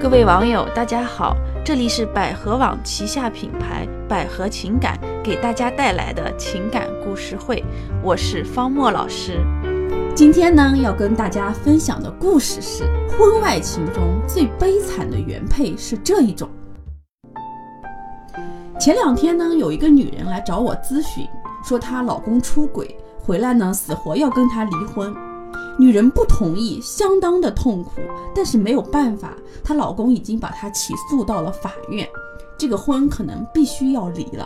各位网友，大家好，这里是百合网旗下品牌百合情感给大家带来的情感故事会，我是方墨老师。今天呢，要跟大家分享的故事是婚外情中最悲惨的原配是这一种。前两天呢，有一个女人来找我咨询，说她老公出轨回来呢，死活要跟她离婚。女人不同意，相当的痛苦，但是没有办法，她老公已经把她起诉到了法院，这个婚可能必须要离了。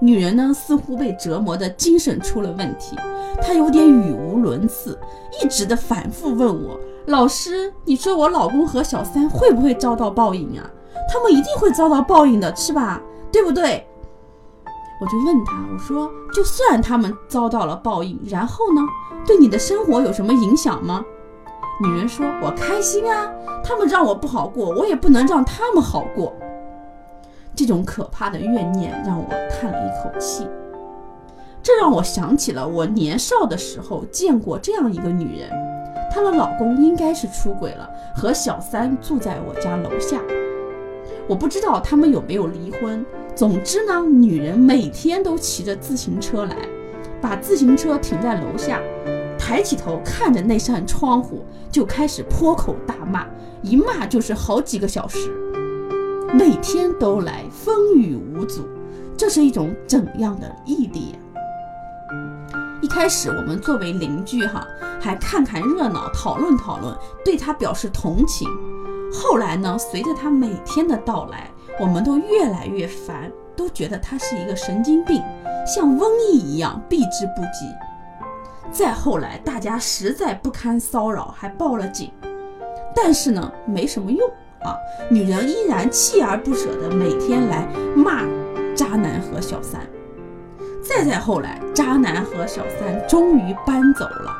女人呢，似乎被折磨的精神出了问题，她有点语无伦次，一直的反复问我：“老师，你说我老公和小三会不会遭到报应啊？他们一定会遭到报应的，是吧？对不对？”我就问他，我说：“就算他们遭到了报应，然后呢？对你的生活有什么影响吗？”女人说：“我开心啊，他们让我不好过，我也不能让他们好过。”这种可怕的怨念让我叹了一口气。这让我想起了我年少的时候见过这样一个女人，她的老公应该是出轨了，和小三住在我家楼下。我不知道他们有没有离婚。总之呢，女人每天都骑着自行车来，把自行车停在楼下，抬起头看着那扇窗户，就开始破口大骂，一骂就是好几个小时，每天都来，风雨无阻。这是一种怎样的毅力呀？一开始我们作为邻居哈，还看看热闹，讨论讨论，对他表示同情。后来呢，随着他每天的到来，我们都越来越烦，都觉得他是一个神经病，像瘟疫一样避之不及。再后来，大家实在不堪骚扰，还报了警，但是呢，没什么用啊，女人依然锲而不舍的每天来骂渣男和小三。再再后来，渣男和小三终于搬走了，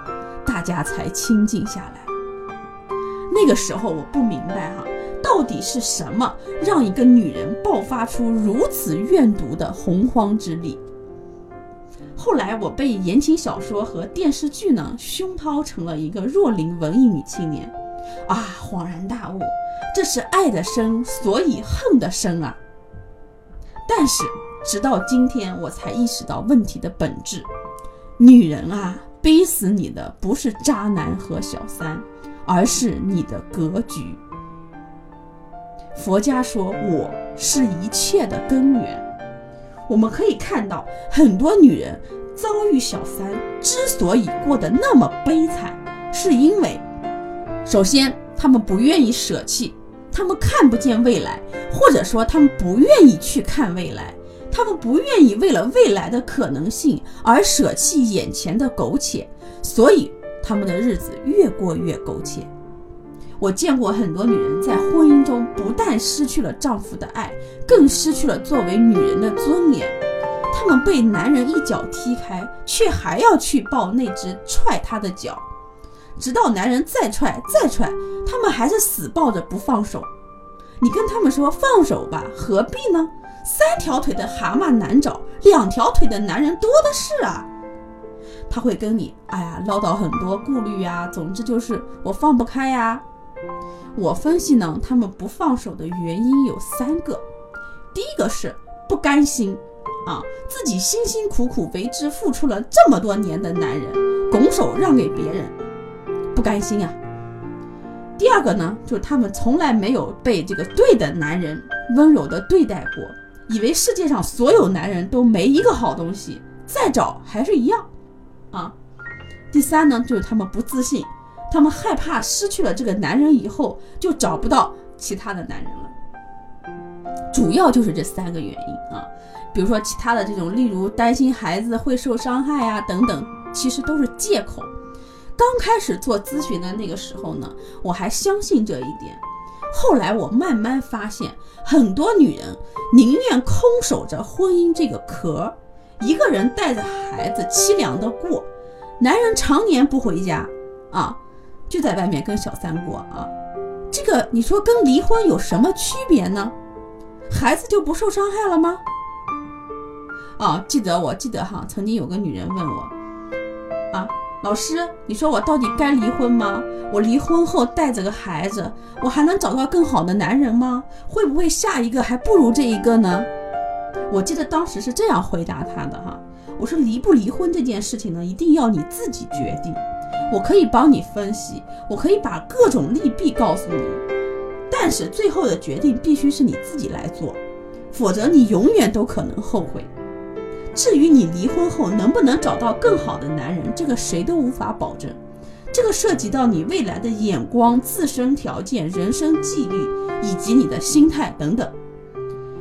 大家才清静下来。那个时候我不明白哈。到底是什么让一个女人爆发出如此怨毒的洪荒之力？后来我被言情小说和电视剧呢熏陶成了一个弱龄文艺女青年，啊，恍然大悟，这是爱的深，所以恨的深啊。但是直到今天，我才意识到问题的本质：女人啊，逼死你的不是渣男和小三，而是你的格局。佛家说，我是一切的根源。我们可以看到，很多女人遭遇小三之所以过得那么悲惨，是因为，首先她们不愿意舍弃，她们看不见未来，或者说她们不愿意去看未来，她们不愿意为了未来的可能性而舍弃眼前的苟且，所以她们的日子越过越苟且。我见过很多女人在婚姻中不但失去了丈夫的爱，更失去了作为女人的尊严。她们被男人一脚踢开，却还要去抱那只踹她的脚，直到男人再踹再踹，她们还是死抱着不放手。你跟他们说放手吧，何必呢？三条腿的蛤蟆难找，两条腿的男人多的是啊。他会跟你哎呀唠叨很多顾虑呀，总之就是我放不开呀。我分析呢，他们不放手的原因有三个。第一个是不甘心啊，自己辛辛苦苦为之付出了这么多年的男人，拱手让给别人，不甘心啊。第二个呢，就是他们从来没有被这个对的男人温柔的对待过，以为世界上所有男人都没一个好东西，再找还是一样啊。第三呢，就是他们不自信。他们害怕失去了这个男人以后，就找不到其他的男人了。主要就是这三个原因啊，比如说其他的这种，例如担心孩子会受伤害呀等等，其实都是借口。刚开始做咨询的那个时候呢，我还相信这一点。后来我慢慢发现，很多女人宁愿空守着婚姻这个壳，一个人带着孩子凄凉的过，男人常年不回家啊。就在外面跟小三过啊，这个你说跟离婚有什么区别呢？孩子就不受伤害了吗？啊，记得我记得哈，曾经有个女人问我，啊，老师，你说我到底该离婚吗？我离婚后带着个孩子，我还能找到更好的男人吗？会不会下一个还不如这一个呢？我记得当时是这样回答她的哈，我说离不离婚这件事情呢，一定要你自己决定。我可以帮你分析，我可以把各种利弊告诉你，但是最后的决定必须是你自己来做，否则你永远都可能后悔。至于你离婚后能不能找到更好的男人，这个谁都无法保证。这个涉及到你未来的眼光、自身条件、人生际遇以及你的心态等等。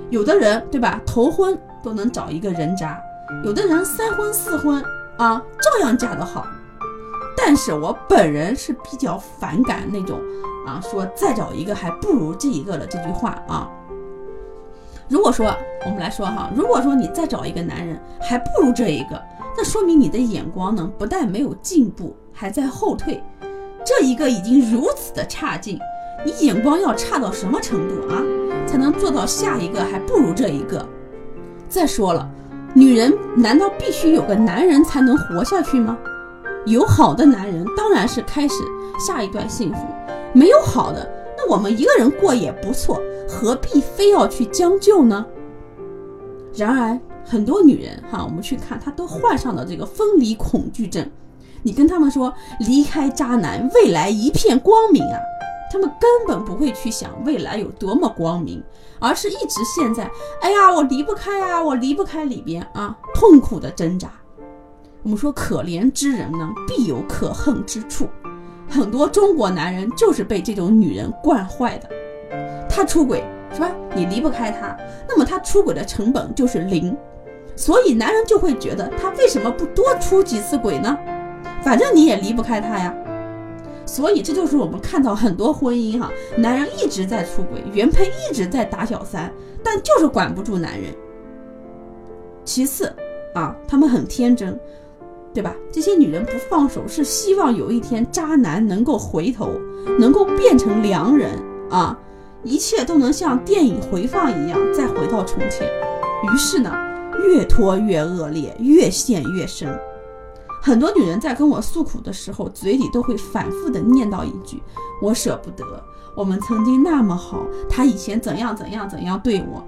有的人对吧，头婚都能找一个人渣；有的人三婚四婚啊，照样嫁得好。但是我本人是比较反感那种啊，说再找一个还不如这一个了这句话啊。如果说我们来说哈，如果说你再找一个男人还不如这一个，那说明你的眼光呢不但没有进步，还在后退。这一个已经如此的差劲，你眼光要差到什么程度啊，才能做到下一个还不如这一个？再说了，女人难道必须有个男人才能活下去吗？有好的男人当然是开始下一段幸福，没有好的。那我们一个人过也不错，何必非要去将就呢？然而，很多女人哈，我们去看，她都患上了这个分离恐惧症。你跟他们说离开渣男，未来一片光明啊，他们根本不会去想未来有多么光明，而是一直陷在哎呀，我离不开呀，我离不开里边啊，痛苦的挣扎。我们说，可怜之人呢，必有可恨之处。很多中国男人就是被这种女人惯坏的，他出轨是吧？你离不开他，那么他出轨的成本就是零，所以男人就会觉得他为什么不多出几次轨呢？反正你也离不开他呀。所以这就是我们看到很多婚姻哈，男人一直在出轨，原配一直在打小三，但就是管不住男人。其次啊，他们很天真。对吧？这些女人不放手，是希望有一天渣男能够回头，能够变成良人啊，一切都能像电影回放一样再回到从前。于是呢，越拖越恶劣，越陷越深。很多女人在跟我诉苦的时候，嘴里都会反复的念叨一句：“我舍不得，我们曾经那么好，他以前怎样怎样怎样对我。”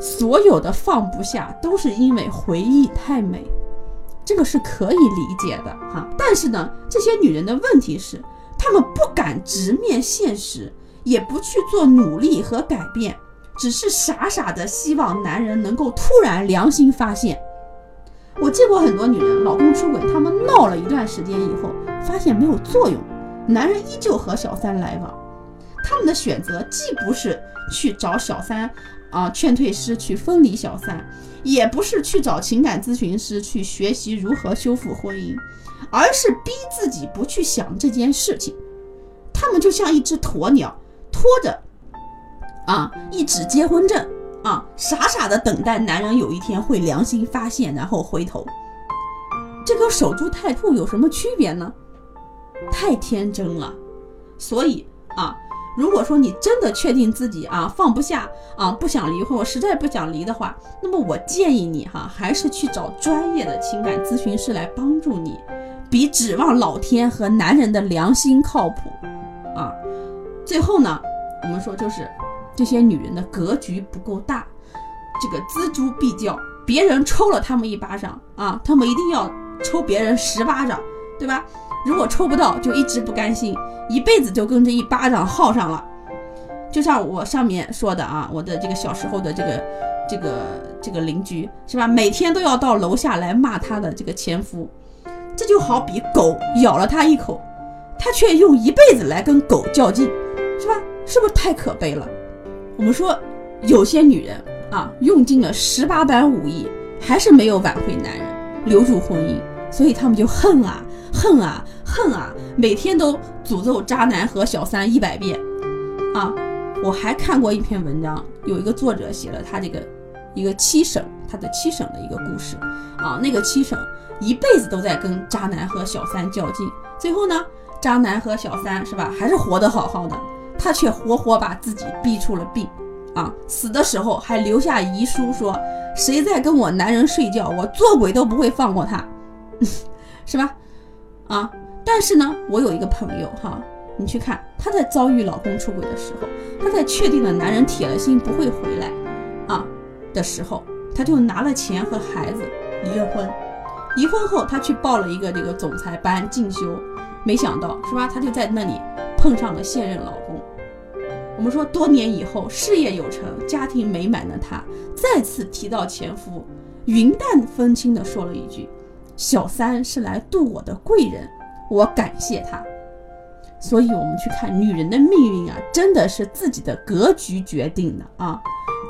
所有的放不下，都是因为回忆太美。这个是可以理解的哈，但是呢，这些女人的问题是，她们不敢直面现实，也不去做努力和改变，只是傻傻的希望男人能够突然良心发现。我见过很多女人，老公出轨，她们闹了一段时间以后，发现没有作用，男人依旧和小三来往，他们的选择既不是去找小三。啊，劝退师去分离小三，也不是去找情感咨询师去学习如何修复婚姻，而是逼自己不去想这件事情。他们就像一只鸵鸟，拖着啊一纸结婚证啊，傻傻的等待男人有一天会良心发现，然后回头。这跟守株待兔有什么区别呢？太天真了。所以啊。如果说你真的确定自己啊放不下啊不想离婚，我实在不想离的话，那么我建议你哈还是去找专业的情感咨询师来帮助你，比指望老天和男人的良心靠谱啊。最后呢，我们说就是这些女人的格局不够大，这个锱铢必较，别人抽了他们一巴掌啊，他们一定要抽别人十巴掌，对吧？如果抽不到，就一直不甘心，一辈子就跟这一巴掌耗上了。就像我上面说的啊，我的这个小时候的这个这个这个邻居是吧？每天都要到楼下来骂他的这个前夫，这就好比狗咬了他一口，他却用一辈子来跟狗较劲，是吧？是不是太可悲了？我们说有些女人啊，用尽了十八般武艺，还是没有挽回男人，留住婚姻，所以他们就恨啊恨啊。恨啊！每天都诅咒渣男和小三一百遍啊！我还看过一篇文章，有一个作者写了他这个一个七婶，他的七婶的一个故事啊。那个七婶一辈子都在跟渣男和小三较劲，最后呢，渣男和小三是吧，还是活得好好的，他却活活把自己逼出了病啊！死的时候还留下遗书说：谁在跟我男人睡觉，我做鬼都不会放过他，是吧？啊。但是呢，我有一个朋友哈，你去看她在遭遇老公出轨的时候，她在确定了男人铁了心不会回来啊的时候，她就拿了钱和孩子离了婚。离婚后，她去报了一个这个总裁班进修，没想到是吧？她就在那里碰上了现任老公。我们说，多年以后事业有成、家庭美满的她，再次提到前夫，云淡风轻地说了一句：“小三是来渡我的贵人。”我感谢他，所以我们去看女人的命运啊，真的是自己的格局决定的啊。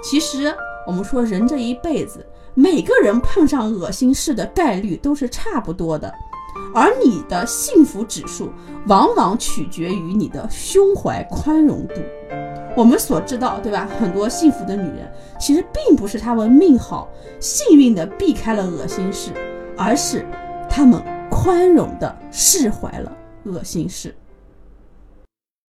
其实我们说人这一辈子，每个人碰上恶心事的概率都是差不多的，而你的幸福指数往往取决于你的胸怀宽容度。我们所知道，对吧？很多幸福的女人，其实并不是她们命好、幸运的避开了恶心事，而是他们。宽容地释怀了恶心事。